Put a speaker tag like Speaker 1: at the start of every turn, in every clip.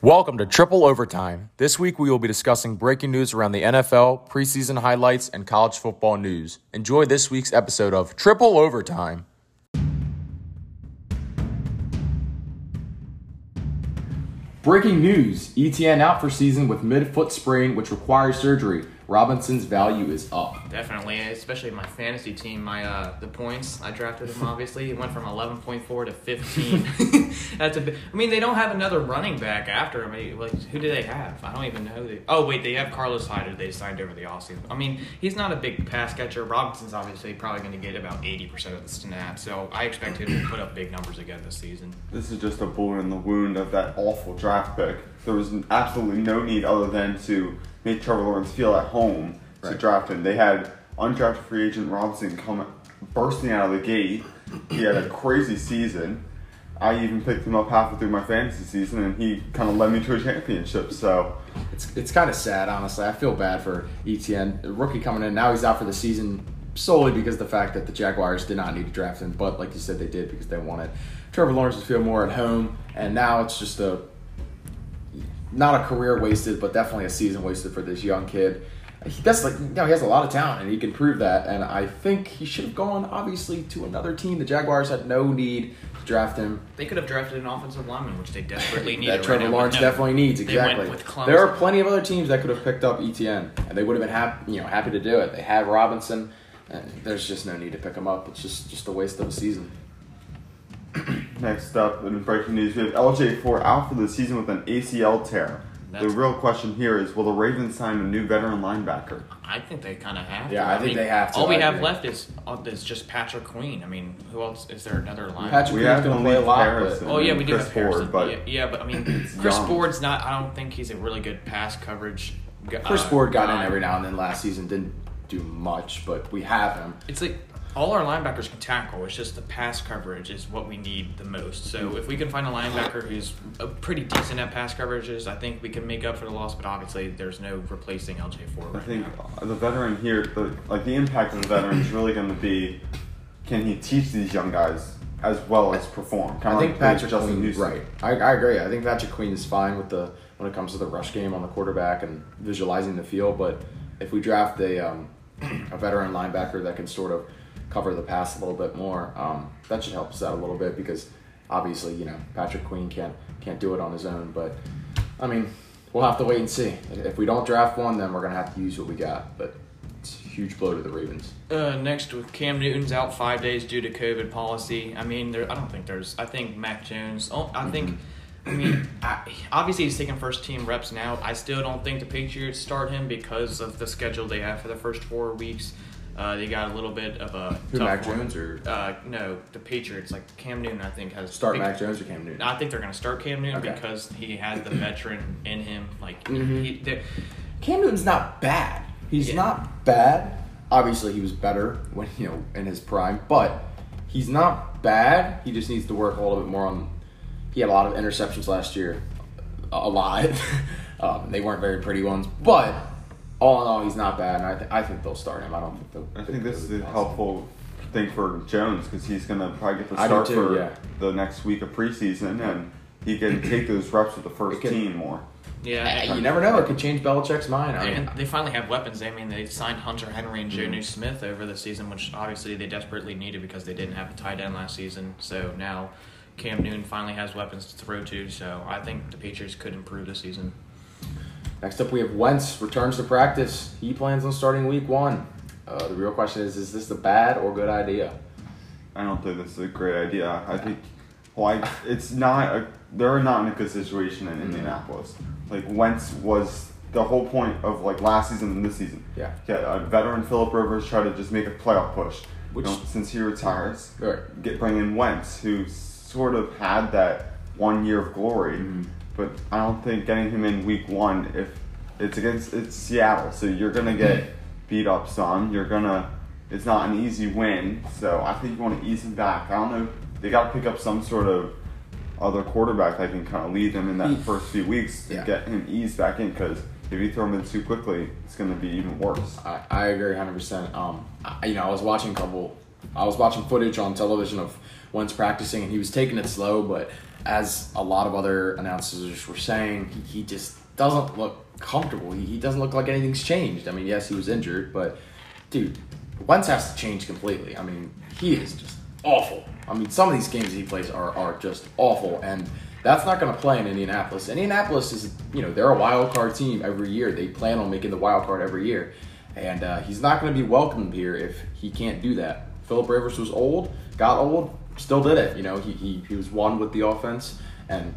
Speaker 1: Welcome to Triple Overtime. This week we will be discussing breaking news around the NFL, preseason highlights, and college football news. Enjoy this week's episode of Triple Overtime. Breaking news Etienne out for season with mid foot sprain, which requires surgery. Robinson's value is up.
Speaker 2: Definitely, especially my fantasy team. My uh, the points I drafted him. Obviously, he went from eleven point four to fifteen. That's a bit. I mean, they don't have another running back after him. Like, who do they have? I don't even know. They, oh wait, they have Carlos Hyde. They signed over the offseason. I mean, he's not a big pass catcher. Robinson's obviously probably going to get about eighty percent of the snaps. So I expect him to put up big numbers again this season.
Speaker 3: This is just a bullet in the wound of that awful draft pick. There was absolutely no need other than to make Trevor Lawrence feel at home to draft him. They had undrafted free agent Robinson come bursting out of the gate. He had a crazy season. I even picked him up halfway through my fantasy season, and he kind of led me to a championship. So
Speaker 1: It's it's kind of sad, honestly. I feel bad for Etienne, the rookie coming in. Now he's out for the season solely because of the fact that the Jaguars did not need to draft him, but like you said, they did because they wanted Trevor Lawrence to feel more at home. And now it's just a not a career wasted, but definitely a season wasted for this young kid. He that's like you know, he has a lot of talent and he can prove that. And I think he should have gone obviously to another team. The Jaguars had no need to draft him.
Speaker 2: They could have drafted an offensive lineman, which they desperately needed.
Speaker 1: that Trevor
Speaker 2: right
Speaker 1: Lawrence definitely needs. Exactly. There are plenty of other teams that could have picked up Etienne, and they would have been happy, you know, happy to do it. They have Robinson, and there's just no need to pick him up. It's just just a waste of a season.
Speaker 3: next up in breaking news, we have LJ Fort out for the season with an ACL tear. the real question here is, will the Ravens sign a new veteran linebacker?
Speaker 2: I think they kind of have. to.
Speaker 1: Yeah, I think
Speaker 2: mean,
Speaker 1: they have to,
Speaker 2: All we
Speaker 1: I
Speaker 2: have
Speaker 1: agree.
Speaker 2: left is uh, is just Patrick Queen. I mean, who else is there? Another line?
Speaker 1: Patrick
Speaker 3: We
Speaker 1: Queen's
Speaker 3: have
Speaker 1: gonna play a lot,
Speaker 3: Harrison.
Speaker 1: but
Speaker 2: Oh yeah, we do
Speaker 3: Chris
Speaker 2: have Harrison.
Speaker 3: Ford, but
Speaker 2: yeah, yeah, but I mean, Chris
Speaker 3: young.
Speaker 2: Ford's not. I don't think he's a really good pass coverage. gu-
Speaker 1: Chris
Speaker 2: uh,
Speaker 1: Ford got in every now and then last season, didn't do much, but we have him.
Speaker 2: It's like all our linebackers can tackle. It's just the pass coverage is what we need the most. So if we can find a linebacker who's a pretty decent at pass coverages, I think we can make up for the loss. But obviously, there's no replacing LJ Fort
Speaker 3: I think
Speaker 2: now.
Speaker 3: the veteran here, the, like the impact of the veteran is really going to be, can he teach these young guys as well as perform? Kinda
Speaker 1: I think
Speaker 3: like
Speaker 1: Patrick
Speaker 3: Justin
Speaker 1: Queen,
Speaker 3: Houston.
Speaker 1: right? I, I agree. I think Patrick Queen is fine with the when it comes to the rush game on the quarterback and visualizing the field. But if we draft a um, a veteran linebacker that can sort of cover the pass a little bit more, um, that should help us out a little bit because obviously you know Patrick Queen can't can't do it on his own. But I mean, we'll have to wait and see. If we don't draft one, then we're gonna have to use what we got. But it's a huge blow to the Ravens.
Speaker 2: Uh, next, with Cam Newton's out five days due to COVID policy. I mean, there. I don't think there's. I think Mac Jones. Oh, I think. I mean, I, obviously he's taking first team reps now. I still don't think the Patriots start him because of the schedule they have for the first four weeks. Uh, they got a little bit of a
Speaker 1: Who,
Speaker 2: tough
Speaker 1: Mac
Speaker 2: one.
Speaker 1: Jones or-
Speaker 2: uh, no the Patriots like Cam Newton I think has
Speaker 1: Start
Speaker 2: big-
Speaker 1: Mac Jones or Cam Newton?
Speaker 2: I think they're gonna start Cam Newton
Speaker 1: Okay.
Speaker 2: because he has the veteran in him. Like
Speaker 1: Mhm.
Speaker 2: he, they're-
Speaker 1: Cam Newton's not bad. He's
Speaker 2: Yeah.
Speaker 1: not bad. Obviously, he was better when you know in his prime, but he's not bad. He just needs to work a little bit more on. He had a lot of interceptions last year, a lot. um, they weren't very pretty ones, but all in all, he's not bad. And I, th- I think they'll start him. I don't think they'll.
Speaker 3: I think this is a helpful thing for Jones because he's going to probably get the
Speaker 1: I do
Speaker 3: start
Speaker 1: too,
Speaker 3: for
Speaker 1: yeah.
Speaker 3: the next week of preseason and he can take those reps with the first
Speaker 1: It can-
Speaker 3: team more.
Speaker 2: yeah. And-
Speaker 1: You never know. It could change Belichick's mind. I
Speaker 2: And they finally have weapons. I mean, they signed Hunter Henry and
Speaker 1: Mm-hmm.
Speaker 2: Jonnu Smith over the season, which obviously they desperately needed because they didn't have a tight end last season. So now Cam Newton finally has weapons to throw to. So I think the Patriots could improve this season.
Speaker 1: Next up we have Wentz returns to practice. He plans on starting Week One. Uh, the real question is: Is this a bad or good idea?
Speaker 3: I don't think this is a great idea. I think why it's not a they're not in a good situation in Indianapolis. Like Wentz was the whole point of like last season and this season.
Speaker 1: Yeah.
Speaker 3: Yeah, a veteran Philip Rivers try to just make a playoff push.
Speaker 1: Which-
Speaker 3: you know, since he retires,
Speaker 1: Right.
Speaker 3: get bring in Wentz, who sort of had that one year of glory.
Speaker 1: Mm-hmm.
Speaker 3: But I don't think getting him in week one, if it's against it's Seattle, so you're gonna get beat up some. You're gonna it's not an easy win, so I think you want to ease him back. I don't know. They got to pick up some sort of other quarterback that can kind of lead them in that first few weeks to
Speaker 1: Yeah.
Speaker 3: get him eased back in because if you throw him in too quickly, it's going to be even worse.
Speaker 1: I, I agree 100%. Um, I, you know, I was watching a couple, I was watching footage on television of Wentz practicing, and he was taking it slow, but as a lot of other announcers were saying, he, he just doesn't look comfortable. He, he doesn't look like anything's changed. I mean, yes, he was injured, but dude, Wentz has to change completely. I mean, he is just awful. I mean, some of these games he plays are, are just awful, and that's not going to play in Indianapolis. Indianapolis is, you know, they're a wild card team every year. They plan on making the wild card every year, and uh, he's not going to be welcomed here if he can't do that. Philip Rivers was old, got old, still did it. You know, he, he, he was one with the offense, and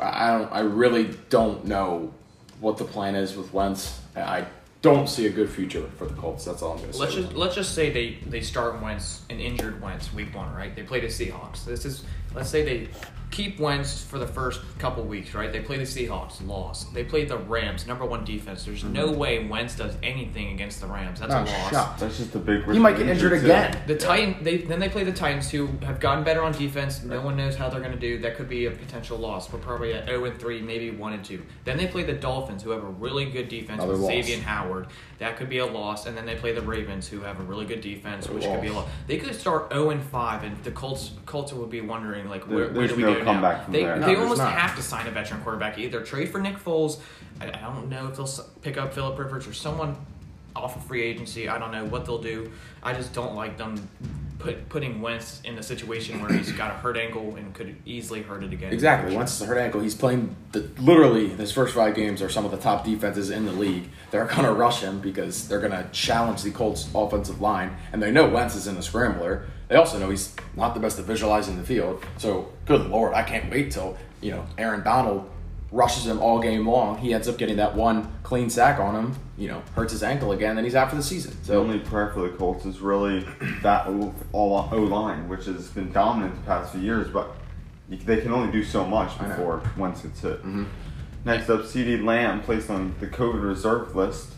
Speaker 1: I don't, I really don't know what the plan is with Wentz. I don't see a good future for the Colts. That's all I'm going to say.
Speaker 2: Let's just let's just say they they start Wentz an injured Wentz week one, right? They play the Seahawks. This is let's say they keep Wentz for the first couple weeks, right? They play the Seahawks, lost. They play the Rams, number one defense. There's no mm-hmm. way Wentz does anything against the Rams. That's
Speaker 1: Not
Speaker 2: a
Speaker 1: a
Speaker 2: loss.
Speaker 1: shot.
Speaker 3: That's just a big risk.
Speaker 1: He might get injured
Speaker 3: injury, too.
Speaker 1: again.
Speaker 2: The Titan, they then they play the Titans, who have gotten better on defense. No one knows how they're going to do. That could be a potential loss. We're probably at zero and three, maybe one and two. Then they play the Dolphins, who have a really good defense
Speaker 1: Another
Speaker 2: with
Speaker 1: loss.
Speaker 2: Xavien Howard. That could be a loss. And then they play the Ravens, who have a really good defense, which could be a
Speaker 1: loss.
Speaker 2: loss. They could start zero and five, and the Colts Colts would be wondering like,
Speaker 3: There-
Speaker 2: where, where do we
Speaker 3: no
Speaker 2: go
Speaker 3: comeback
Speaker 2: now?
Speaker 3: from
Speaker 2: They,
Speaker 3: there.
Speaker 1: No,
Speaker 2: they
Speaker 1: there's
Speaker 2: almost
Speaker 1: not.
Speaker 2: have to sign a veteran quarterback. Either trade for Nick Foles. I, I don't know if they'll pick up Philip Rivers or someone off of free agency. I don't know what they'll do. I just don't like them put putting Wentz in a situation where he's got a hurt ankle and could easily hurt it again.
Speaker 1: Exactly. Once it's a hurt ankle, he's playing the, literally his first five games are some of the top defenses in the league. They're going to rush him because they're going to challenge the Colts offensive line, and they know Wentz is in a scrambler. They also know he's not the best at visualizing the field. So, good lord, I can't wait till you know Aaron Donald rushes him all game long. He ends up getting that one clean sack on him. You know, hurts his ankle again, then he's out for the season.
Speaker 3: The only prayer for the Colts is really that O O line, which has been dominant the past few years, but they can only do so much before once it's hit.
Speaker 1: Mhm.
Speaker 3: Next up, CD Lamb placed on the COVID reserve list.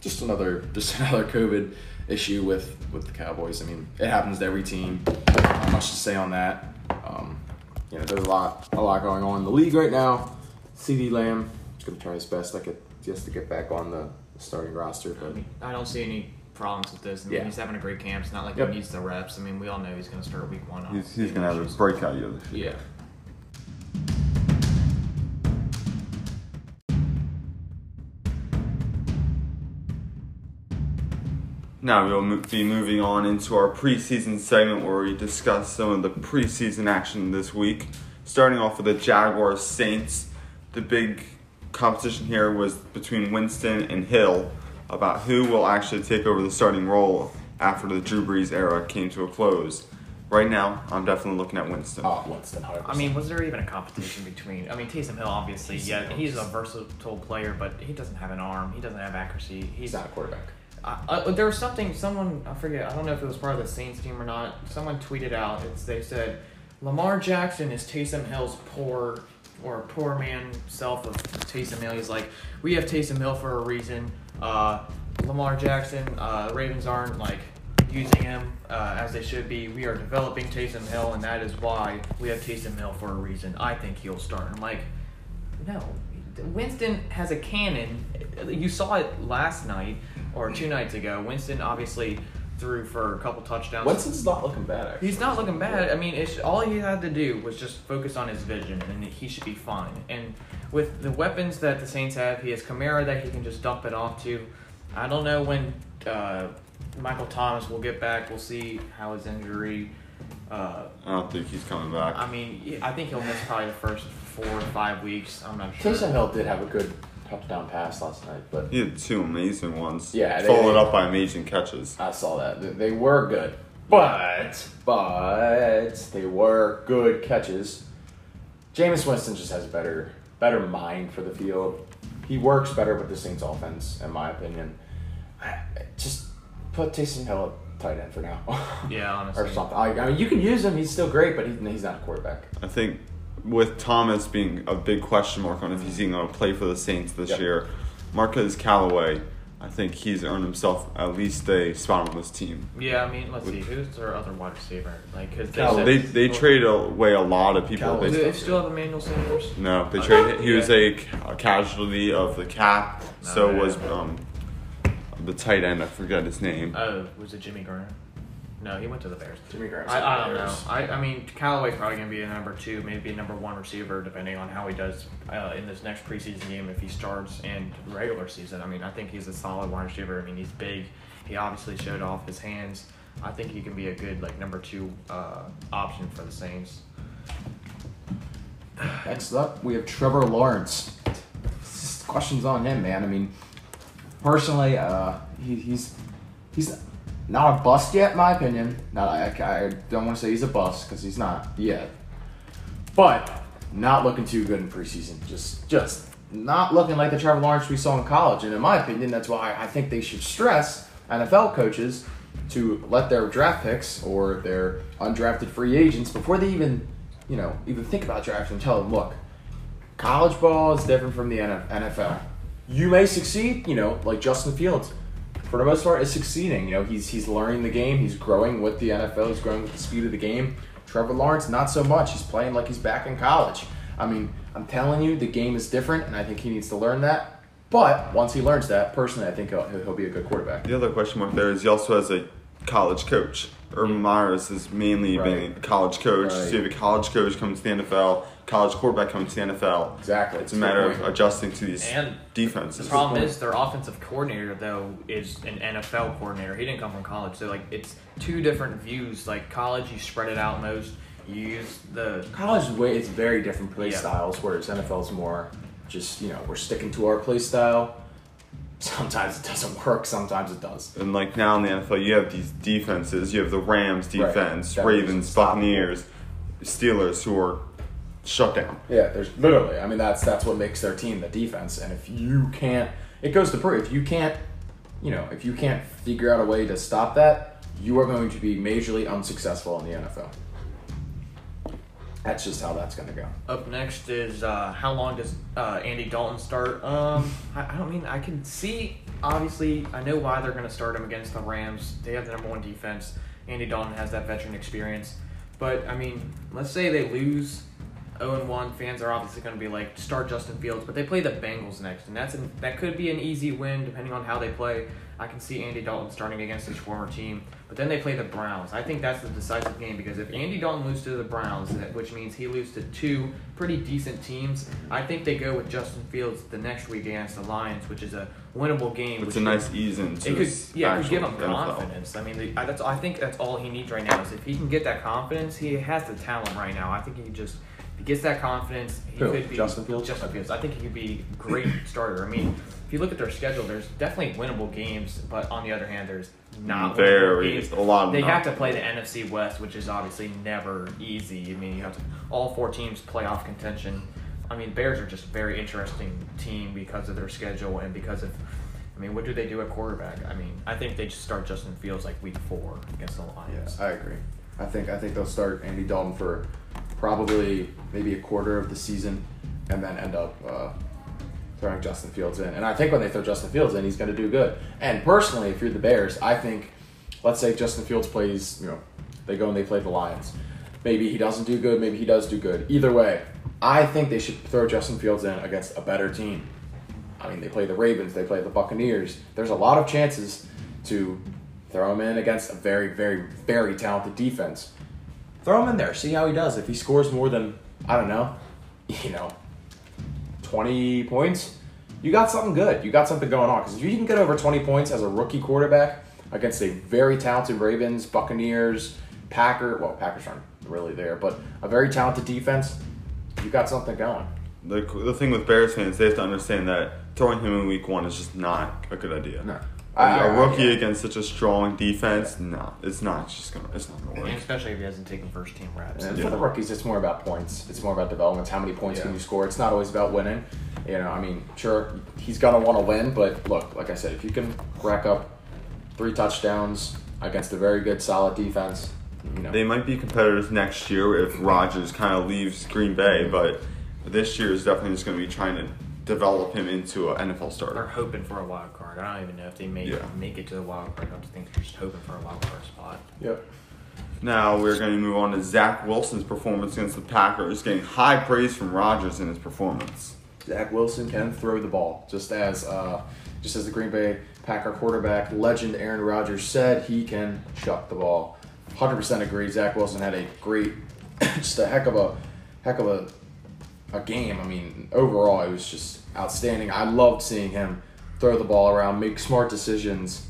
Speaker 1: just another just another COVID issue with with the Cowboys. I mean, it happens to every team. Not much to say on that. Um, you know, there's a lot a lot going on in the league right now. CD Lamb is going to try his best, like it, just to get back on the starting roster.
Speaker 2: I
Speaker 1: But
Speaker 2: mean, I don't see any problems with this. I mean,
Speaker 1: Yeah.
Speaker 2: he's having a great camp. It's not like
Speaker 1: Yep.
Speaker 2: he needs the reps. I mean, we all know he's going to start week one.
Speaker 3: He's, he's going to have a breakout year this year.
Speaker 1: yeah,
Speaker 3: Now we'll be moving on into our preseason segment where we discuss some of the preseason action this week. Starting off with the Jaguars Saints. The big competition here was between Winston and Hill about who will actually take over the starting role after the Drew Brees era came to a close. Right now, I'm definitely looking at Winston.
Speaker 1: oh, Winston. 100%.
Speaker 2: I mean, was there even a competition between? I mean, Taysom Hill, obviously,
Speaker 1: Taysom
Speaker 2: yeah, he's a versatile player, but he doesn't have an arm. He doesn't have accuracy. He's
Speaker 1: he's not a quarterback.
Speaker 2: I, I, there was something someone I forget I don't know if it was part of the Saints team or not. Someone tweeted out it's they said Lamar Jackson is Taysom Hill's poor or poor man self of Taysom Hill. He's like we have Taysom Hill for a reason. Uh, Lamar Jackson, uh, Ravens aren't like using him uh, as they should be. We are developing Taysom Hill, and that is why we have Taysom Hill for a reason. I think he'll start. I'm like, no. Winston has a cannon. You saw it last night or two nights ago. Winston obviously threw for a couple touchdowns.
Speaker 1: Winston's not looking bad. Actually.
Speaker 2: He's not looking bad. I mean, it's, all he had to do was just focus on his vision, and he should be fine. And with the weapons that the Saints have, he has Kamara that he can just dump it off to. I don't know when uh, Michael Thomas will get back. We'll see how his injury. Uh,
Speaker 3: I don't think he's coming back.
Speaker 2: I mean, I think he'll miss probably the first four or five weeks. I'm not sure.
Speaker 1: Taysom Hill did have a good touchdown pass last night, but
Speaker 3: He had two amazing ones.
Speaker 1: Yeah, they-
Speaker 3: Followed
Speaker 1: they-
Speaker 3: up by amazing catches.
Speaker 1: I saw that. They- They were good. But, but, they were good catches. Jameis Winston just has a better, better mind for the field. He works better with the Saints offense, in my opinion. Just put Taysom Hill at tight end for now.
Speaker 2: Yeah, honestly.
Speaker 1: or something. I, I mean, you can use him. He's still great, but he, he's not a quarterback.
Speaker 3: I think with Thomas being a big question mark on if he's even going to play for the Saints this
Speaker 1: Yep.
Speaker 3: year, Marquez Callaway, I I think he's earned himself at least a spot on this team.
Speaker 2: Yeah, I mean, let's see, who's their other wide receiver? Like, cause they,
Speaker 1: Cal-
Speaker 2: said-
Speaker 3: They they trade away a lot of people.
Speaker 1: Cal-
Speaker 2: Do
Speaker 3: They,
Speaker 2: they still have Emmanuel Sanders?
Speaker 3: no, they
Speaker 2: Uh,
Speaker 3: traded. He was
Speaker 2: yeah.
Speaker 3: a a casualty of the cap. So
Speaker 2: yeah.
Speaker 3: was um the tight end. I forget his name.
Speaker 2: Oh, was it Jimmy Graham? No, he went to the Bears.
Speaker 1: Jimmy Graham's
Speaker 2: I, I don't know. I, I mean, Callaway's probably going to be a number two, maybe a number one receiver, depending on how he does uh, in this next preseason game if he starts and regular season. I mean, I think he's a solid wide receiver. I mean, he's big. He obviously showed off his hands. I think he can be a good like number two uh, option for the Saints.
Speaker 1: Next up, we have Trevor Lawrence. Questions on him, man. I mean, personally, uh, he, he's he's not a bust yet, my opinion. Not, I, I don't want to say he's a bust because he's not yet, but not looking too good in preseason. Just just not looking like the Trevor Lawrence we saw in college. And in my opinion, that's why I think they should stress NFL coaches to let their draft picks or their undrafted free agents before they even, you know, even think about drafting. Tell them, look, college ball is different from the NFL. You may succeed, you know, like Justin Fields. For the most part, is succeeding. You know, he's he's learning the game. He's growing with the NFL. He's growing with the speed of the game. Trevor Lawrence, not so much. He's playing like he's back in college. I mean, I'm telling you, the game is different, and I think he needs to learn that. But once he learns that, personally, I think he'll, he'll be a good quarterback.
Speaker 3: The other question mark there is he also has a college coach. Urban mm. Myers has mainly been
Speaker 1: Right.
Speaker 3: a college coach.
Speaker 1: Right.
Speaker 3: So you have a college coach coming to the NFL, college quarterback coming to the NFL.
Speaker 1: Exactly.
Speaker 3: It's a matter of adjusting to these
Speaker 2: And
Speaker 3: defenses.
Speaker 2: The problem is their offensive coordinator though is an NFL coordinator. He didn't come from college, so like it's two different views. Like college, you spread it out most. You use the
Speaker 1: college way it's very different play
Speaker 2: Yeah.
Speaker 1: styles, whereas NFL is more just you know we're sticking to our play style. Sometimes it doesn't work. Sometimes it does.
Speaker 3: And like now in the NFL, you have these defenses. You have the Rams defense,
Speaker 1: That
Speaker 3: Ravens. Buccaneers, Steelers, who are shut down.
Speaker 1: Yeah, there's literally. I mean, that's that's what makes their team the defense. And if you can't, it goes to prove if you can't, you know, if you can't figure out a way to stop that, you are going to be majorly unsuccessful in the NFL. That's just how that's going to go.
Speaker 2: Up next is uh, how long does uh, Andy Dalton start? Um, I, I don't mean I can see. Obviously, I know why they're going to start him against the Rams. They have the number one defense. Andy Dalton has that veteran experience. But I mean, let's say they lose 0 and 1. Fans are obviously going to be like, start Justin Fields. But they play the Bengals next, and that's an, that could be an easy win depending on how they play. I can see Andy Dalton starting against his former team. But then they play the Browns. I think that's the decisive game because if Andy Dalton loses to the Browns, which means he loses to two pretty decent teams, I think they go with Justin Fields the next week against the Lions, which is a winnable game.
Speaker 3: It's a nice ease into
Speaker 2: it could, yeah, it could give him
Speaker 3: NFL.
Speaker 2: confidence. I mean, the, I, that's I think that's all he needs right now is if he can get that confidence. He has the talent right now. I think he just he gets that confidence. He
Speaker 1: Who,
Speaker 2: could be
Speaker 1: Justin Fields?
Speaker 2: Justin Fields. I think he could be a great starter. I mean, if you look at their schedule, there's definitely winnable games, but on the other hand, there's not
Speaker 3: Very
Speaker 2: games.
Speaker 3: a lot. Of
Speaker 2: They
Speaker 3: not.
Speaker 2: have to play the NFC West, which is obviously never easy. I mean, you have to all four teams playoff contention. I mean, Bears are just a very interesting team because of their schedule and because of. I mean, what do they do at quarterback? I mean, I think they just start Justin Fields like week four against the Lions.
Speaker 1: Yes, I agree. I think I think they'll start Andy Dalton for probably maybe a quarter of the season, and then end up uh, throwing Justin Fields in. And I think when they throw Justin Fields in, he's going to do good. And personally, if you're the Bears, I think, let's say Justin Fields plays, you know, they go and they play the Lions. Maybe he doesn't do good. Maybe he does do good. Either way, I think they should throw Justin Fields in against a better team. I mean, they play the Ravens, they play the Buccaneers. There's a lot of chances to throw him in against a very, very, very talented defense. Throw him in there, see how he does. If he scores more than, I don't know, you know, 20 points, you got something good. You got something going on. Because if you can get over 20 points as a rookie quarterback against a very talented Ravens, Buccaneers, Packer, well, Packers aren't really there, but a very talented defense, you got something going.
Speaker 3: The, the thing with Bears fans, they have to understand that throwing him in week one is just not a good idea.
Speaker 1: No.
Speaker 3: Oh, a
Speaker 1: I- I-
Speaker 3: rookie
Speaker 1: yeah.
Speaker 3: against such a strong defense, no, it's not it's just gonna, it's not gonna
Speaker 2: And
Speaker 3: work.
Speaker 2: especially if he hasn't taken first team reps.
Speaker 1: And
Speaker 3: Yeah.
Speaker 1: for the rookies, it's more about points. It's more about development. How many points can you score? It's not always about winning. You know, I mean, sure, he's gonna want to win, but look, like I said, if you can rack up three touchdowns against a very good, solid defense, you know,
Speaker 3: They might be competitors next year if Rodgers kind of leaves Green Bay, but this year is definitely just going to be trying to develop him into an NFL starter.
Speaker 2: They're hoping for a wild card. card. I don't even know if they make
Speaker 3: Yeah.
Speaker 2: make it to the wild card. I just think they're just hoping for a wild card spot.
Speaker 1: Yep.
Speaker 3: Now we're going to move on to Zach Wilson's performance against the Packers, getting high praise from Rodgers in his performance.
Speaker 1: Zach Wilson can throw the ball, just as uh, just as the Green Bay Packer quarterback legend Aaron Rodgers said, he can chuck the ball. 100% agree. Zach Wilson had a great, just a heck of a, heck of a, a game. I mean, overall, it was just outstanding. I loved seeing him throw the ball around, make smart decisions,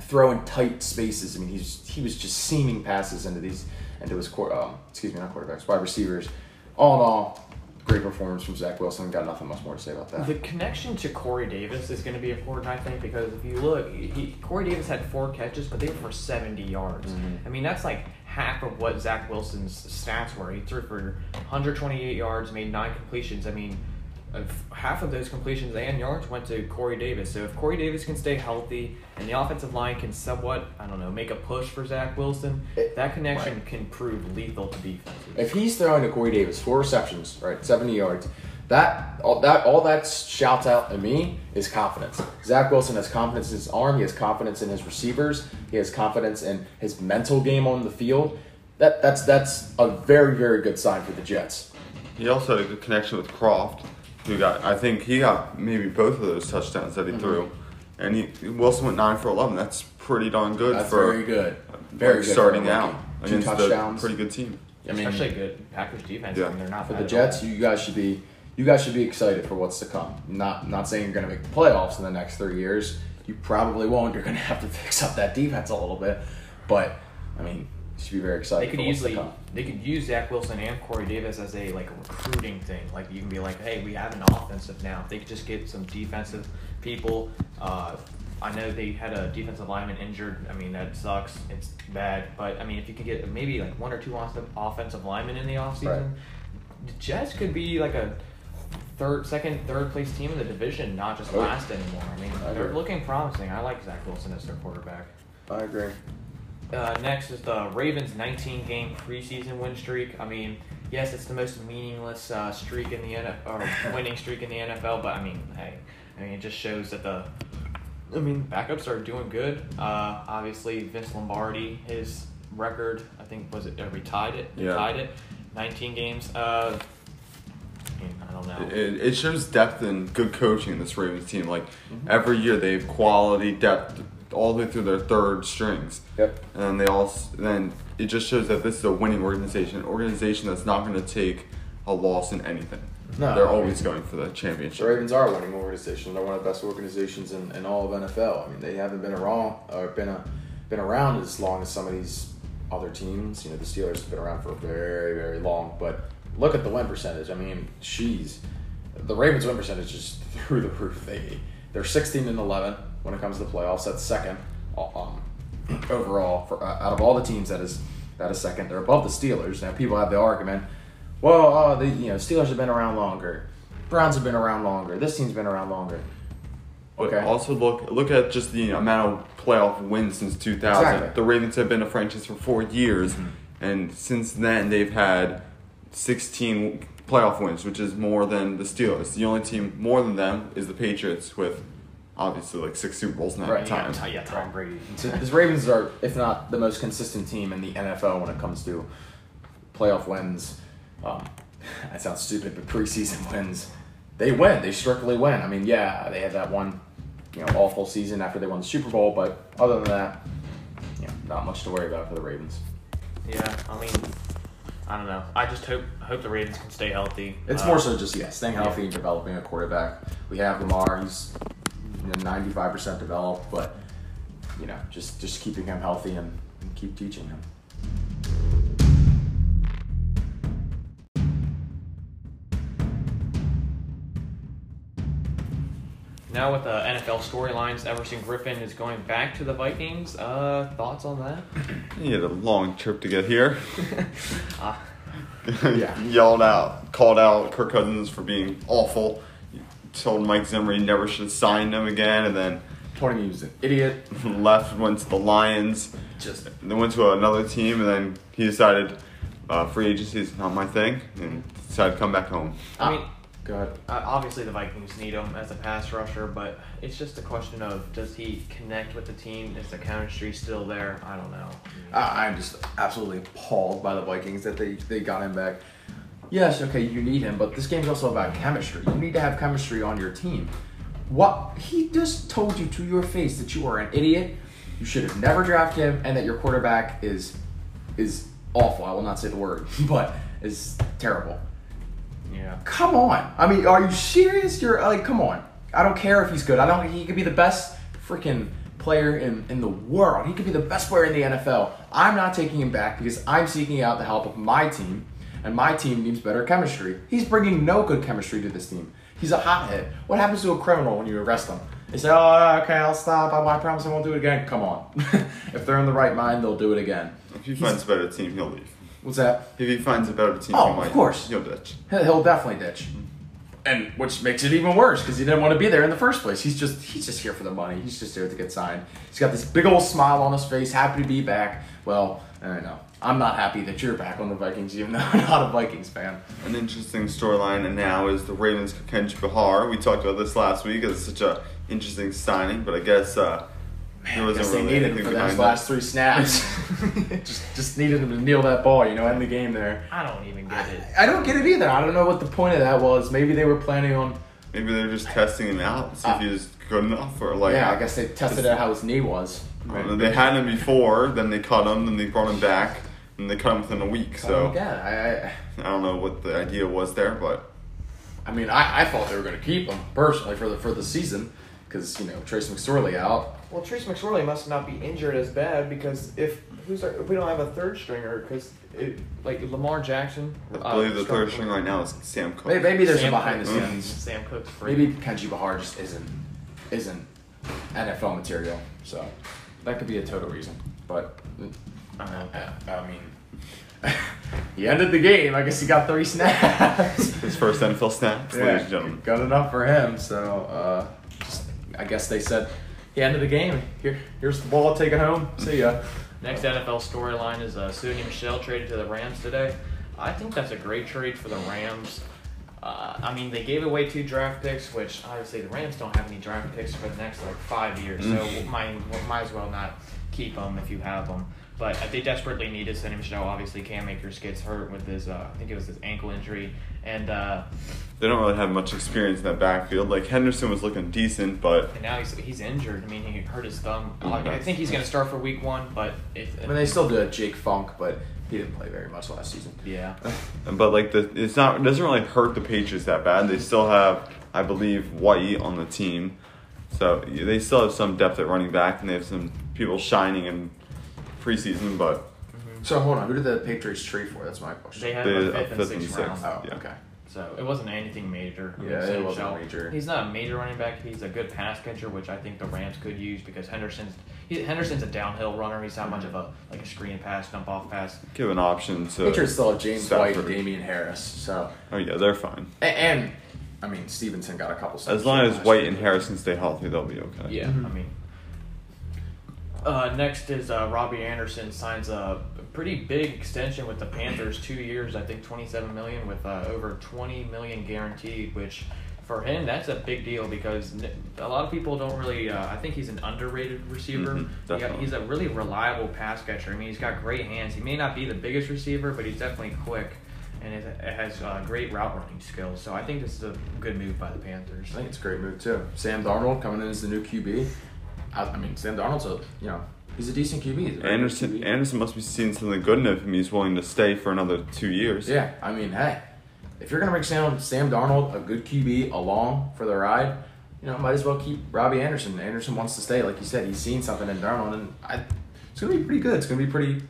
Speaker 1: throw in tight spaces. I mean, he's he was just seaming passes into these into his quar- um, excuse me, not quarterbacks, wide receivers. All in all, great performance from Zach Wilson. Got nothing much more to say about that.
Speaker 2: The connection to Corey Davis is going to be important, I think, because if you look, he, Corey Davis had four catches, but they were for 70 yards.
Speaker 1: Mm-hmm.
Speaker 2: I mean, that's like half of what Zach Wilson's stats were. He threw for 128 yards, made nine completions. I mean, half of those completions and yards went to Corey Davis. So if Corey Davis can stay healthy and the offensive line can somewhat, I don't know, make a push for Zach Wilson,
Speaker 1: It-
Speaker 2: that connection
Speaker 1: right.
Speaker 2: can prove lethal to defenses.
Speaker 1: If he's throwing to Corey Davis four receptions, right, seventy yards, that all that all that shouts out to me is confidence. Zach Wilson has confidence in his arm. He has confidence in his receivers. He has confidence in his mental game on the field. That that's that's a very very good sign for the Jets.
Speaker 3: He also had a good connection with Kroft, who got, I think he got maybe both of those touchdowns that he
Speaker 1: Mm-hmm.
Speaker 3: threw. And he Wilson went 9 for 11. That's pretty darn good
Speaker 1: That's
Speaker 3: for
Speaker 1: very good. Very
Speaker 3: like,
Speaker 1: good
Speaker 3: starting out
Speaker 1: rookie. Two
Speaker 3: against a
Speaker 1: touchdowns.
Speaker 3: pretty good team.
Speaker 1: I mean,
Speaker 2: Especially good Packers defense.
Speaker 3: Yeah.
Speaker 2: I mean, they're not
Speaker 1: for the Jets, you guys should be you guys should be excited for what's to come. Not not saying you're going to make the playoffs in the next three years. You probably won't. You're going to have to fix up that defense a little bit. But I mean, you should be very excited.
Speaker 2: They could easily they could use Zach Wilson and Corey Davis as a like a recruiting thing. Like you can be like, hey, we have an offensive now. If they could just get some defensive people. Uh, I know they had a defensive lineman injured. I mean that sucks. It's bad. But I mean if you could get maybe like one or two offensive offensive linemen in the offseason,
Speaker 1: Right.
Speaker 2: the Jets could be like a third, second, third place team in the division, not just
Speaker 1: Oh.
Speaker 2: last anymore. I mean
Speaker 1: I
Speaker 2: they're looking promising. I like Zach Wilson as their quarterback.
Speaker 1: I agree.
Speaker 2: Uh, next is the Ravens' 19 game preseason win streak. I mean, yes, it's the most meaningless uh, streak in the NFL, or winning streak in the NFL, but I mean, hey, I mean, it just shows that the, I mean, backups are doing good. Uh, obviously, Vince Lombardi, his record, I think, was it, we tied it?
Speaker 3: Yeah.
Speaker 2: Tied it. 19 games. Uh, I, I don't know.
Speaker 3: It, it shows depth and good coaching in this Ravens team. Like every year, they have quality depth all the way through their third strings,
Speaker 1: Yep.
Speaker 3: and then they all then it just shows that this is a winning organization, an organization that's not going to take a loss in anything.
Speaker 1: No,
Speaker 3: They're always going for the championship. The.
Speaker 1: Ravens are a winning organization. They're one of the best organizations in, in all of NFL. I mean, they haven't been around or been a, been around as long as some of these other teams. You know, the Steelers have been around for very very long. But look at the win percentage. I mean, she's the Ravens win percentage is through the roof. They they're sixteen and eleven when it comes to the playoffs. That's second um, overall for uh, out of all the teams. That is that is second. They're above the Steelers. Now people have the argument. Well, uh, the you know Steelers have been around longer. Browns have been around longer. This team's been around longer. Okay.
Speaker 3: also look look at just the amount of playoff wins since 2000.
Speaker 1: Exactly.
Speaker 3: The Ravens have been a franchise for four years, and since then they've had 16 playoff wins, which is more than the Steelers. The only team more than them is the Patriots, with obviously like six Super Bowls in that
Speaker 1: Right,
Speaker 3: time.
Speaker 2: Yeah, Tom Brady.
Speaker 1: So the Ravens are, if not the most consistent team in the NFL when it comes to playoff wins. Um, that sounds stupid, but preseason wins, they win. They strictly win. I mean, yeah, they had that one, you know, awful season after they won the Super Bowl, but other than that, you know, not much to worry about for the Ravens.
Speaker 2: Yeah, I mean, I don't know. I just hope hope the Ravens can stay healthy.
Speaker 1: It's
Speaker 2: Uh,
Speaker 1: more so just yeah, staying healthy and developing a quarterback. We have Lamar; he's ninety five percent developed, but you know, just just keeping him healthy and, and keep teaching him.
Speaker 2: Now with the NFL storylines, Everson Griffen is going back to the Vikings. Uh, thoughts on that?
Speaker 3: He had a long trip to get here.
Speaker 2: Uh,
Speaker 1: Yeah.
Speaker 3: Yelled out, called out Kirk Cousins for being awful. Told Mike Zimmer he never should have signed him again, and then
Speaker 1: Told him he was an idiot.
Speaker 3: left, went to the Lions.
Speaker 1: Just
Speaker 3: then went to another team, and then he decided uh, free agency is not my thing, and decided to come back home.
Speaker 2: I mean,
Speaker 1: Go ahead.
Speaker 2: Uh, obviously, the Vikings need him as a pass rusher, but it's just a question of does he connect with the team? Is the chemistry still there? I don't know.
Speaker 1: I- I'm just absolutely appalled by the Vikings that they, they got him back. Yes, okay, you need him, but this game's also about chemistry. You need to have chemistry on your team. What he just told you to your face that you are an idiot. You should have never drafted him, and that your quarterback is is awful. I will not say the word, but is terrible.
Speaker 2: Yeah.
Speaker 1: Come on. I mean, are you serious? You're like, come on. I don't care if he's good. I don't. He could be the best freaking player in in the world. He could be the best player in the NFL. I'm not taking him back because I'm seeking out the help of my team, and my team needs better chemistry. He's bringing no good chemistry to this team. He's a hothead. What happens to a criminal when you arrest them? They say, "Oh, okay, I'll stop. I, I promise I won't do it again." Come on. if they're in the right mind, they'll do it again.
Speaker 3: If he finds a better team, he'll leave.
Speaker 1: What's that?
Speaker 3: If he finds a better team,
Speaker 1: Oh,
Speaker 3: he
Speaker 1: of course.
Speaker 3: He'll ditch.
Speaker 1: He'll he'll definitely ditch. Mm-hmm. And which makes it even worse because he didn't want to be there in the first place. He's just he's just here for the money. He's just here to get signed. He's got this big old smile on his face, happy to be back. Well, I don't know. I'm not happy that you're back on the Vikings, even though I'm not a Vikings fan.
Speaker 3: An interesting storyline and now is the Ravens Kenji Bahar. We talked about this last week. It's such a interesting signing, but I guess uh, there wasn't
Speaker 1: guess they
Speaker 3: really
Speaker 1: needed him for those last three snaps. just just needed him to kneel that ball, you know, end the game there.
Speaker 2: I don't even get it.
Speaker 1: I don't get it either. I don't know what the point of that was. Maybe they were planning on.
Speaker 3: Maybe they're just testing him out, see if
Speaker 1: Uh,
Speaker 3: he was good enough, or like
Speaker 1: yeah, I guess they tested out how his knee was.
Speaker 3: I don't know, they had him before, then they cut him, then they brought him back, and they cut him within a week. So
Speaker 1: yeah, I, I
Speaker 3: I don't know what the idea was there, but
Speaker 1: I mean, I, I thought they were going to keep him personally for the for the season because you know Trace McSorley out.
Speaker 2: Well, Trace McSorley must not be injured as bad because if who's our, if we don't have a third stringer because like Lamar Jackson.
Speaker 3: I
Speaker 2: uh,
Speaker 3: believe the third
Speaker 2: struggled.
Speaker 3: string right now is Sam Cook.
Speaker 1: Maybe, maybe there's
Speaker 2: Sam
Speaker 1: some behind the scenes.
Speaker 2: Sam Cook's free.
Speaker 1: Maybe Kenji Bahar just isn't isn't NFL material, so that could be a total reason. But
Speaker 2: I
Speaker 1: uh, I mean, he ended the game. I guess he got three snaps.
Speaker 3: His first NFL snaps, ladies and gentlemen.
Speaker 1: Got enough for him. So uh, just, I guess they said he of the game. Here, here's the ball. Take it home. See ya.
Speaker 2: Next NFL storyline is uh, Sony Michel traded to the Rams today. I think that's a great trade for the Rams. Uh, I mean, they gave away two draft picks, which obviously the Rams don't have any draft picks for the next like five years, so
Speaker 3: Mm.
Speaker 2: might might as well not keep them if you have them. But they desperately needed Sony Michel. Obviously, Cam Akers gets hurt with his, uh, I think it was his ankle injury, and uh,
Speaker 3: They don't really have much experience in that backfield. Like Henderson was looking decent, but
Speaker 2: and now he's he's injured. I mean, he hurt his thumb.
Speaker 3: Oh,
Speaker 2: I, I think he's going to start for Week One, but it,
Speaker 1: I mean, they still do have Jake Funk, but he didn't play very much last season.
Speaker 2: yeah.
Speaker 3: but like the it's not it doesn't really hurt the Patriots that bad. They still have, I believe, White on the team, so they still have some depth at running back, and they have some people shining in preseason. But
Speaker 1: So hold on, who did the Patriots trade for? That's my question.
Speaker 2: They had
Speaker 3: They-
Speaker 2: a
Speaker 3: a
Speaker 2: fifth,
Speaker 3: fifth
Speaker 2: and
Speaker 3: and
Speaker 2: sixth round.
Speaker 3: sixth.
Speaker 1: oh,
Speaker 3: yeah.
Speaker 1: okay.
Speaker 2: So it wasn't anything major. I mean,
Speaker 1: Yeah, it wasn't
Speaker 2: Michel-
Speaker 1: major.
Speaker 2: He's not a major running back. He's a good pass catcher, which I think the Rams could use because Henderson's he, Henderson's a downhill runner. He's not much of a like a screen pass, dump off pass.
Speaker 3: give an option to.
Speaker 1: Patriots still have James White and
Speaker 3: Stafford.
Speaker 1: Damien Harris. So
Speaker 3: Oh yeah, they're fine.
Speaker 1: and, and I mean Stevenson got a couple.
Speaker 3: As long as White and Harrison stay healthy, they'll be okay.
Speaker 2: Yeah, mm-hmm. I mean. Uh, next is uh, Robbie Anderson signs a pretty big extension with the Panthers, two years, I think twenty seven million with uh, over twenty million guaranteed, which for him that's a big deal because a lot of people don't really. Uh, I think he's an underrated receiver.
Speaker 3: Mhm,
Speaker 2: He he's a really reliable pass catcher. I mean, he's got great hands. He may not be the biggest receiver, but he's definitely quick. And it, it has uh, great route running skills, so I think this is a good move by the Panthers.
Speaker 1: I think it's a great move too. Sam Darnold coming in as the new QB. I, mean, Sam Darnold's a you know he's a decent QB. A
Speaker 3: Anderson
Speaker 1: QB.
Speaker 3: Anderson must be seeing something good in him. He's willing to stay for another two years.
Speaker 1: Yeah, I mean, hey, if you're gonna bring Sam Sam Darnold, a good QB, along for the ride, you know, might as well keep Robbie Anderson. Anderson wants to stay, like you said. He's seen something in Darnold, and I, it's gonna be pretty good. It's gonna be pretty,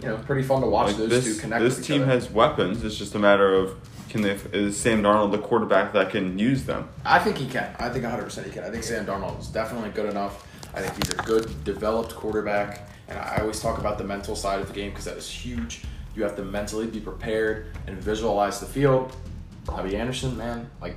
Speaker 1: you know, pretty fun to watch
Speaker 3: Like
Speaker 1: those
Speaker 3: this,
Speaker 1: two connect.
Speaker 3: this team
Speaker 1: other.
Speaker 3: has weapons. It's just a matter of can they is Sam Darnold the quarterback that can use them?
Speaker 1: I think he can. I think 100% he can. I think Sam Darnold is definitely good enough. I think he's a good, developed quarterback. And I always talk about the mental side of the game because that is huge. You have to mentally be prepared and visualize the field. Robbie Anderson, man, like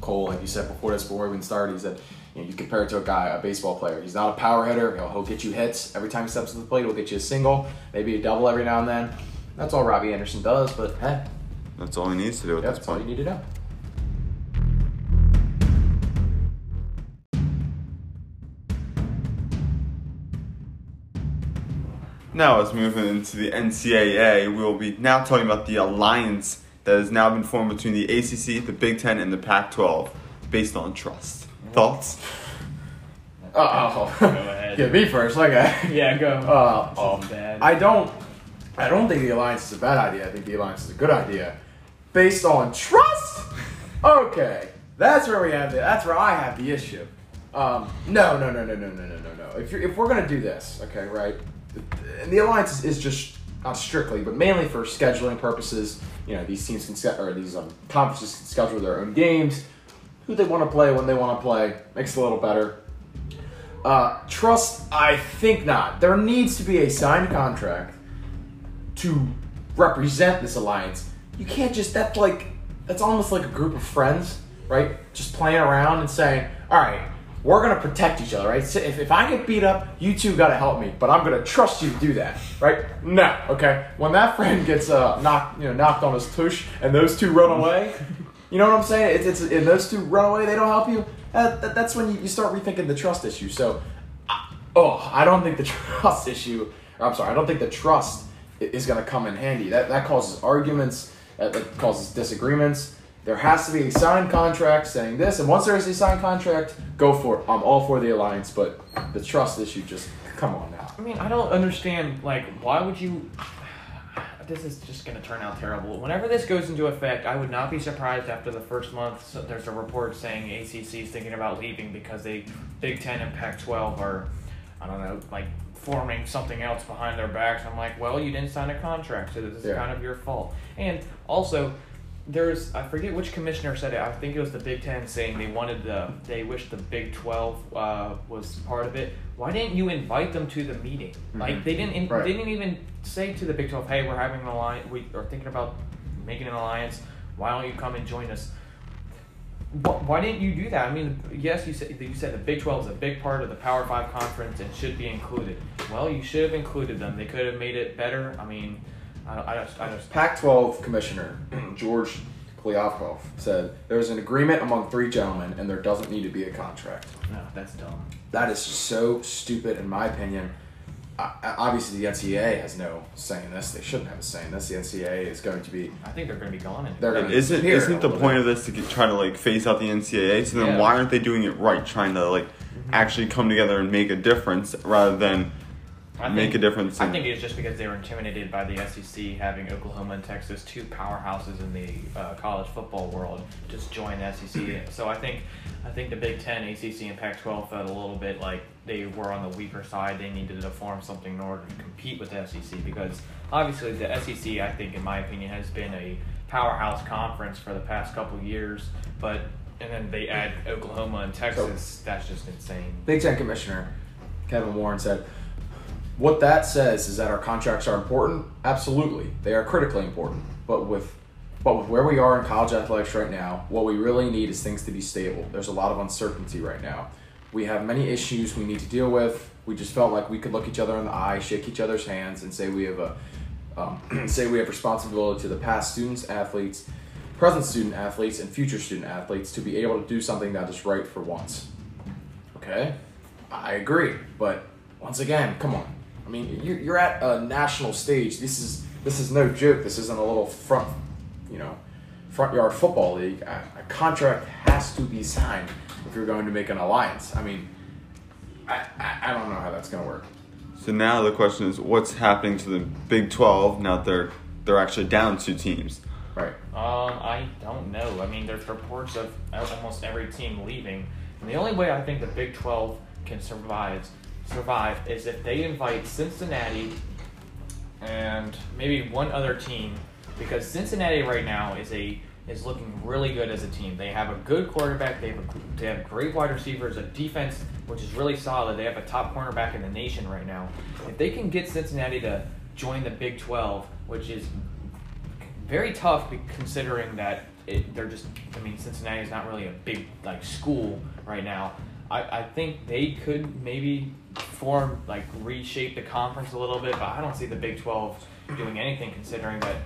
Speaker 1: Cole, like you said before this, before we even started, he said, you know, you compare it to a guy, a baseball player. He's not a power hitter. He'll, he'll get you hits every time he steps to the plate. He'll get you a single, maybe a double every now and then. That's all Robbie Anderson does. But hey,
Speaker 3: That's all he needs to do at
Speaker 1: yeah,
Speaker 3: this
Speaker 1: that's all you
Speaker 3: point.
Speaker 1: need to know.
Speaker 3: Now, as moving into the NCAA, we will be now talking about the alliance that has now been formed between the ACC, the Big Ten, and the Pac-12, based on trust. Thoughts?
Speaker 1: Oh,
Speaker 2: Go ahead.
Speaker 1: yeah, me first. Okay.
Speaker 2: Yeah, go.
Speaker 1: Uh,
Speaker 2: oh, bad.
Speaker 1: I don't. I don't think the alliance is a bad idea. I think the alliance is a good idea, based on trust. Okay, that's where we have the. That's where I have the issue. Um, no, no, no, no, no, no, no, no, no. If you're, if we're gonna do this, okay, right? And the alliance is, just not strictly, but mainly for scheduling purposes. You know, these teams can set or these um, conferences can schedule their own games, who they want to play when they want to play. Makes it a little better. Uh, trust, I think not. There needs to be a signed contract to represent this alliance. You can't just that's like that's almost like a group of friends, right? Just playing around and saying, "All right, we're gonna protect each other, right? So if, if I get beat up, you two gotta help me, but I'm gonna trust you to do that, right? No, okay. When that friend gets uh, knocked, you know, knocked on his tush, and those two run away, you know what I'm saying? It's, it's and those two run away, they don't help you. Uh, that, that's when you, you start rethinking the trust issue. So, I- oh, I don't think the trust issue. Or I'm sorry, I don't think the trust is going to come in handy. That that causes arguments. That, that causes disagreements. There has to be a signed contract saying this, and once there is a signed contract, go for it. I'm all for the alliance, but the trust issue just come on now.
Speaker 2: I mean, I don't understand. Like, why would you? This is just going to turn out terrible. Whenever this goes into effect, I would not be surprised after the first month. So there's a report saying ACC is thinking about leaving because they Big Ten and Pac-12 are, I don't know, like forming something else behind their backs. I'm like, well, you didn't sign a contract, so this is
Speaker 1: Yeah.
Speaker 2: kind of your fault. And also, there's I forget which commissioner said it. I think it was the Big Ten saying they wanted the they wished the Big Twelve uh, was part of it. Why didn't you invite them to the meeting? Like they didn't in,
Speaker 1: Right.
Speaker 2: they didn't even say to the Big Twelve, hey, we're having an alliance. We are thinking about making an alliance. Why don't you come and join us? Why didn't you do that? I mean, yes, you said you said the Big Twelve is a big part of the Power Five conference and should be included. Well, you should have included them. They could have made it better. I mean, I, I just I just
Speaker 1: Pac-12 Commissioner George Kliavkoff said there's an agreement among three gentlemen, and there doesn't need to be a contract.
Speaker 2: no, that's dumb.
Speaker 1: That is so stupid, in my opinion. I, I- obviously, the NCAA has no say in this. They shouldn't have a say in this. The NCAA is going to be.
Speaker 2: I think they're going to be gone. In
Speaker 1: They're gonna
Speaker 3: And isn't
Speaker 1: disappear
Speaker 3: isn't the point
Speaker 1: bit.
Speaker 3: of this to get, try to like phase out the NCAA? So then
Speaker 2: Yeah.
Speaker 3: why aren't they doing it right? Trying to like mm-hmm. actually come together and make a difference rather than
Speaker 2: I
Speaker 3: make
Speaker 2: think-
Speaker 3: a difference.
Speaker 2: I think it's just because they were intimidated by the SEC having Oklahoma and Texas, two powerhouses in the uh, college football world, just join the SEC. So I think, I think the Big Ten, ACC, and Pac-12 felt a little bit like they were on the weaker side. They needed to form something in order to compete with the SEC because obviously the SEC, I think, in my opinion, has been a powerhouse conference for the past couple years. But and then they add Oklahoma and Texas. that's just insane.
Speaker 1: Big Ten Commissioner Kevin Warren said, "What that says is that our contracts are important. Absolutely, they are critically important. But with but with where we are in college athletics right now, what we really need is things to be stable. There's a lot of uncertainty right now. We have many issues we need to deal with. We just felt like we could look each other in the eye, shake each other's hands, and say we have a um, say we have responsibility to the past students, athletes, present student athletes, and future student athletes to be able to do something that is right for once." Okay, I agree, but once again, come on. I mean, you're, you're at a national stage. This is this is no joke. This isn't a little front, you know, front yard football league. A, a contract has to be signed if you're going to make an alliance. I mean, I, I, I don't know how that's going to work.
Speaker 3: So now the question is, what's happening to the Big Twelve now? that They're they're actually down two teams.
Speaker 1: Right.
Speaker 2: Um, I don't know. I mean, there's reports of almost every team leaving, and the only way I think the Big Twelve can survive survive is if they invite Cincinnati and maybe one other team, because Cincinnati right now is a is looking really good as a team. They have a good quarterback. They have a, they have great wide receivers, a defense which is really solid. They have a top cornerback in the nation right now. If they can get Cincinnati to join the Big Twelve, which is very tough considering that it, they're just I mean Cincinnati is not really a big like school right now. I, I think they could maybe form like reshape the conference a little bit, but I don't see the Big Twelve doing anything considering that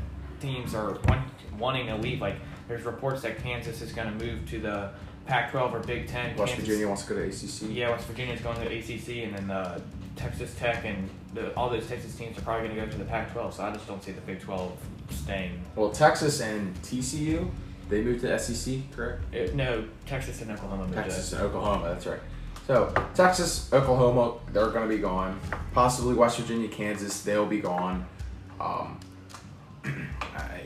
Speaker 2: teams are want, wanting to leave. Like there's reports that Kansas is going to move to the Pac-12 or Big Ten.
Speaker 1: West
Speaker 2: Kansas-
Speaker 1: Virginia wants to go to ACC.
Speaker 2: yeah, West Virginia's going to the ACC, and then the Texas Tech and the, all those Texas teams are probably going to go to the Pac-12. So I just don't see the Big 12 staying.
Speaker 1: Well, Texas and TCU, they moved to SEC, correct?
Speaker 2: It, no, Texas and Oklahoma moved
Speaker 1: Texas
Speaker 2: to.
Speaker 1: and Oklahoma, that's right. So Texas, Oklahoma, they're going to be gone. Possibly West Virginia, Kansas, they'll be gone. Um,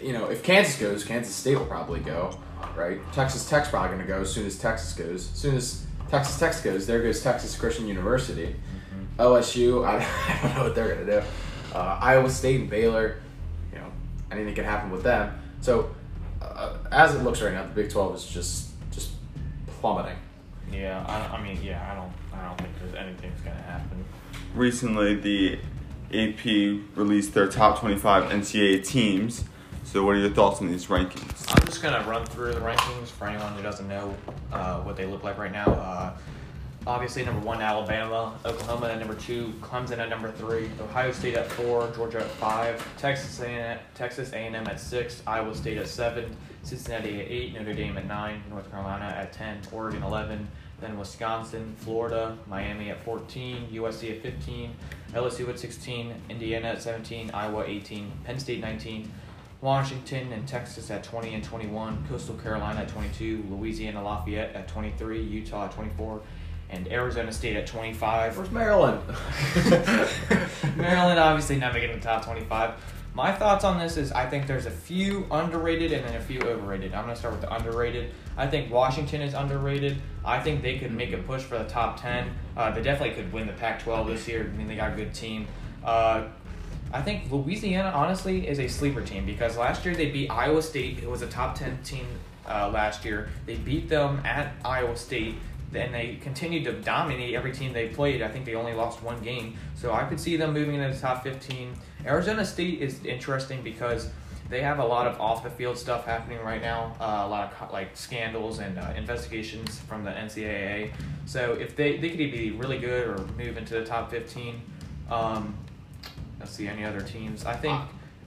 Speaker 1: you know, if Kansas goes, Kansas State will probably go, right? Texas Tech's probably going to go as soon as Texas goes. As soon as Texas Tech goes, there goes Texas Christian University. OSU, I, I don't know what they're going to do. Uh, Iowa State and Baylor, you know, anything can happen with them. So, uh, as it looks right now, the Big 12 is just just plummeting.
Speaker 2: Yeah, I, I mean, yeah, I don't, I don't think there's anything's going to happen.
Speaker 3: Recently, the AP released their top 25 NCAA teams. So, what are your thoughts on these rankings?
Speaker 2: I'm just gonna run through the rankings for anyone who doesn't know uh, what they look like right now. Uh, obviously, number one, Alabama, Oklahoma at number two, Clemson at number three, Ohio State at four, Georgia at five, Texas A&M, Texas A&M at six, Iowa State at seven, Cincinnati at eight, Notre Dame at nine, North Carolina at ten, Oregon eleven, then Wisconsin, Florida, Miami at fourteen, USC at fifteen, LSU at sixteen, Indiana at seventeen, Iowa eighteen, Penn State nineteen. Washington and Texas at 20 and 21, Coastal Carolina at 22, Louisiana Lafayette at 23, Utah at 24, and Arizona State at 25.
Speaker 1: Where's Maryland?
Speaker 2: Maryland obviously not making the top 25. My thoughts on this is I think there's a few underrated and then a few overrated. I'm going to start with the underrated. I think Washington is underrated. I think they could make a push for the top 10. Uh, they definitely could win the Pac 12 this year. I mean, they got a good team. Uh, I think Louisiana, honestly, is a sleeper team because last year they beat Iowa State, It was a top 10 team uh, last year. They beat them at Iowa State. Then they continued to dominate every team they played. I think they only lost one game. So I could see them moving into the top 15. Arizona State is interesting because they have a lot of off the field stuff happening right now. Uh, a lot of like scandals and uh, investigations from the NCAA. So if they they could be really good or move into the top 15. Um, let's see any other teams. I think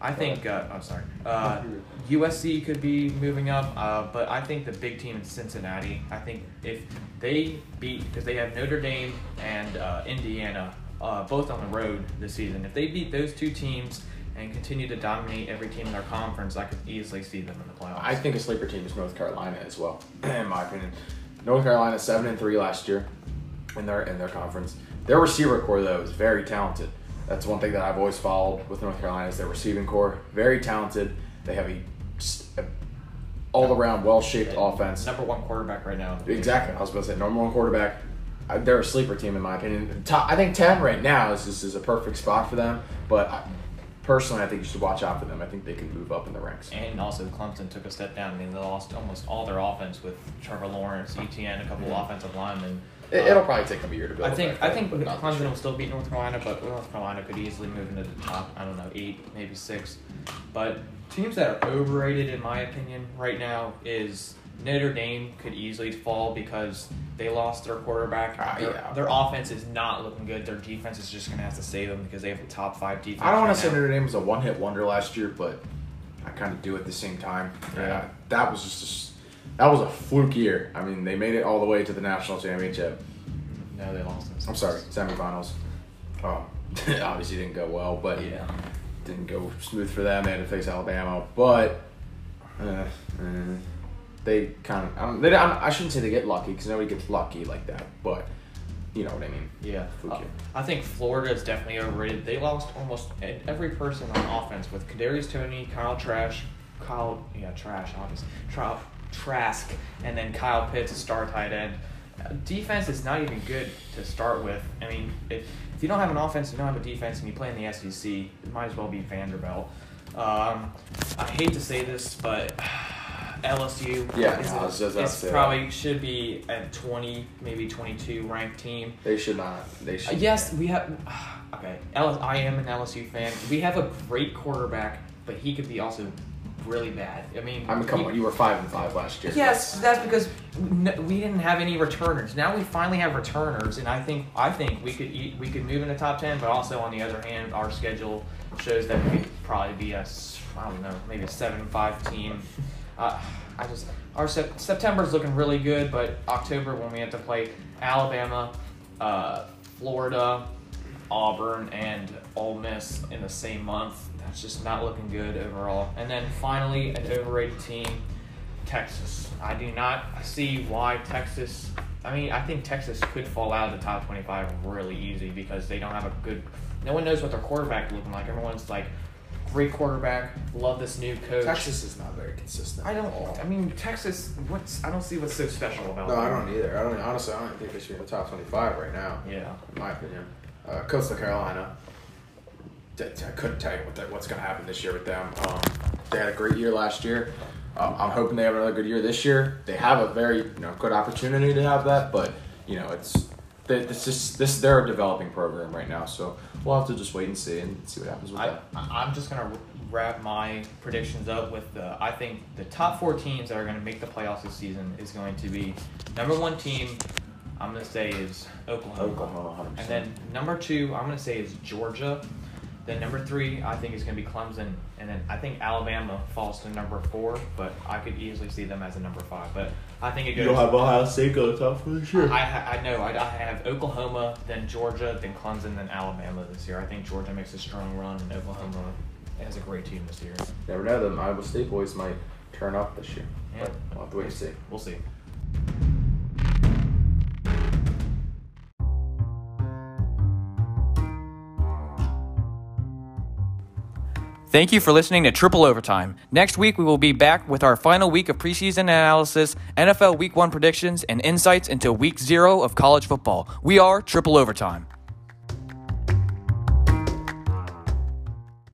Speaker 2: I think uh, I'm sorry. Uh, USC could be moving up, uh, but I think the big team is Cincinnati. I think if they beat because they have Notre Dame and uh, Indiana uh, both on the road this season. If they beat those two teams and continue to dominate every team in their conference, I could easily see them in the playoffs.
Speaker 1: I think a sleeper team is North Carolina as well, in my opinion. North Carolina seven and three last year in their in their conference. Their receiver corps though is very talented. That's one thing that I've always followed with North Carolina is their receiving corps. Very talented. They have a, a all around well shaped offense.
Speaker 2: Number one quarterback right now. in the league.
Speaker 1: Exactly. I was about to say number one quarterback. They're a sleeper team in my opinion. Top, I think ten right now is this is a perfect spot for them. But I, personally, I think you should watch out for them. I think they can move up in the ranks.
Speaker 2: And also, Clemson took a step down. I mean, they lost almost all their offense with Trevor Lawrence, Etienne, a couple mm-hmm. offensive linemen.
Speaker 1: It, it'll probably take them a year to build.
Speaker 2: I think I think
Speaker 1: but
Speaker 2: Clemson will still beat North Carolina, but North Carolina could easily move into the top. I don't know, eight, maybe six. But teams that are overrated, in my opinion, right now is Notre Dame could easily fall because they lost their quarterback.
Speaker 1: Ah,
Speaker 2: their,
Speaker 1: yeah.
Speaker 2: their offense is not looking good. Their defense is just going to have to save them because they have the top five defense.
Speaker 1: I don't want to say. Notre Dame was a one hit wonder last year, but I kind of do at the same time.
Speaker 2: Yeah.
Speaker 1: Uh, that was just, just that was a fluke year. I mean, they made it all the way to the national championship.
Speaker 2: No, they lost. in
Speaker 1: I'm sorry, semifinals. Um, obviously didn't go well, but
Speaker 2: Yeah.
Speaker 1: didn't go smooth for them. They had to face Alabama, but uh, uh, they kind of I, they, I shouldn't say they get lucky because nobody gets lucky like that, but you know what I mean.
Speaker 2: Yeah,
Speaker 1: Fluke
Speaker 2: Uh. I think Florida is definitely overrated. They lost almost every person on offense with Kadarius Toney, Kyle Trash, Kyle yeah Trash obviously, Trask, and then Kyle Pitts, a star tight end. Uh, defense is not even good to start with. I mean, if if you don't have an offense, you don't have a defense, and you play in the SEC, it might as well be Vanderbilt. Um, I hate to say this, but LSU
Speaker 1: Yeah,
Speaker 2: is
Speaker 1: I was just about to
Speaker 2: it's
Speaker 1: that.
Speaker 2: probably should be a 20, maybe 22 ranked team.
Speaker 1: They should not. They
Speaker 2: Uh,
Speaker 1: should.
Speaker 2: yes, we have. Okay, I am an LSU fan. We have a great quarterback, but he could be also really bad. I mean,
Speaker 1: I mean, come
Speaker 2: he-
Speaker 1: on, you were five and five last year.
Speaker 2: Yes, that's because we didn't have any returners. Now we finally have returners, and I think I think we could eat, we could move in the top ten. But also on the other hand, our schedule shows that we could probably be a I don't know maybe a seven and five team. Uh, I just our sep- September's looking really good, but October when we have to play Alabama, uh, Florida, Auburn and Ole Miss in the same month. That's just not looking good overall. And then finally, an overrated team, Texas. I do not see why Texas. I mean, I think Texas could fall out of the top 25 really easy because they don't have a good. No one knows what their quarterback is looking like. Everyone's like, great quarterback. Love this new coach.
Speaker 1: Texas is not very consistent.
Speaker 2: I don't.
Speaker 1: at all.
Speaker 2: I mean, Texas. What's? I don't see what's so special about.
Speaker 1: No, I don't either. I don't honestly. I don't think they should be in the top twenty-five right now.
Speaker 2: Yeah.
Speaker 1: in my opinion. Uh, Coastal Carolina. I couldn't tell you what that, what's going to happen this year with them. Um, they had a great year last year. Um, I'm hoping they have another good year this year. They have a very you know good opportunity to have that, but you know it's it's just this they're a developing program right now, so we'll have to just wait and see and see what happens with
Speaker 2: I,
Speaker 1: that.
Speaker 2: I'm just gonna wrap my predictions up with the. I think the top four teams that are gonna make the playoffs this season is going to be number one team. I'm gonna say is Oklahoma.
Speaker 1: Oklahoma, 100%.
Speaker 2: And then number two, I'm gonna say is Georgia. Then number three, I think is gonna be Clemson, and then I think Alabama falls to number four, but I could easily see them as a number five. But I think it goes.
Speaker 1: You'll have Ohio State go top for sure.
Speaker 2: I, I know. I, I have Oklahoma, then Georgia, then Clemson, then Alabama this year. I think Georgia makes a strong run, and Oklahoma has a great team this year.
Speaker 1: Never know, them Iowa State boys might turn up this year.
Speaker 2: Yeah.
Speaker 1: But we'll have to wait and see.
Speaker 2: We'll see. Thank you for listening to Triple Overtime. Next week, we will be back with our final week of preseason analysis, NFL Week 1 predictions, and insights into Week 0 of college football. We are Triple Overtime.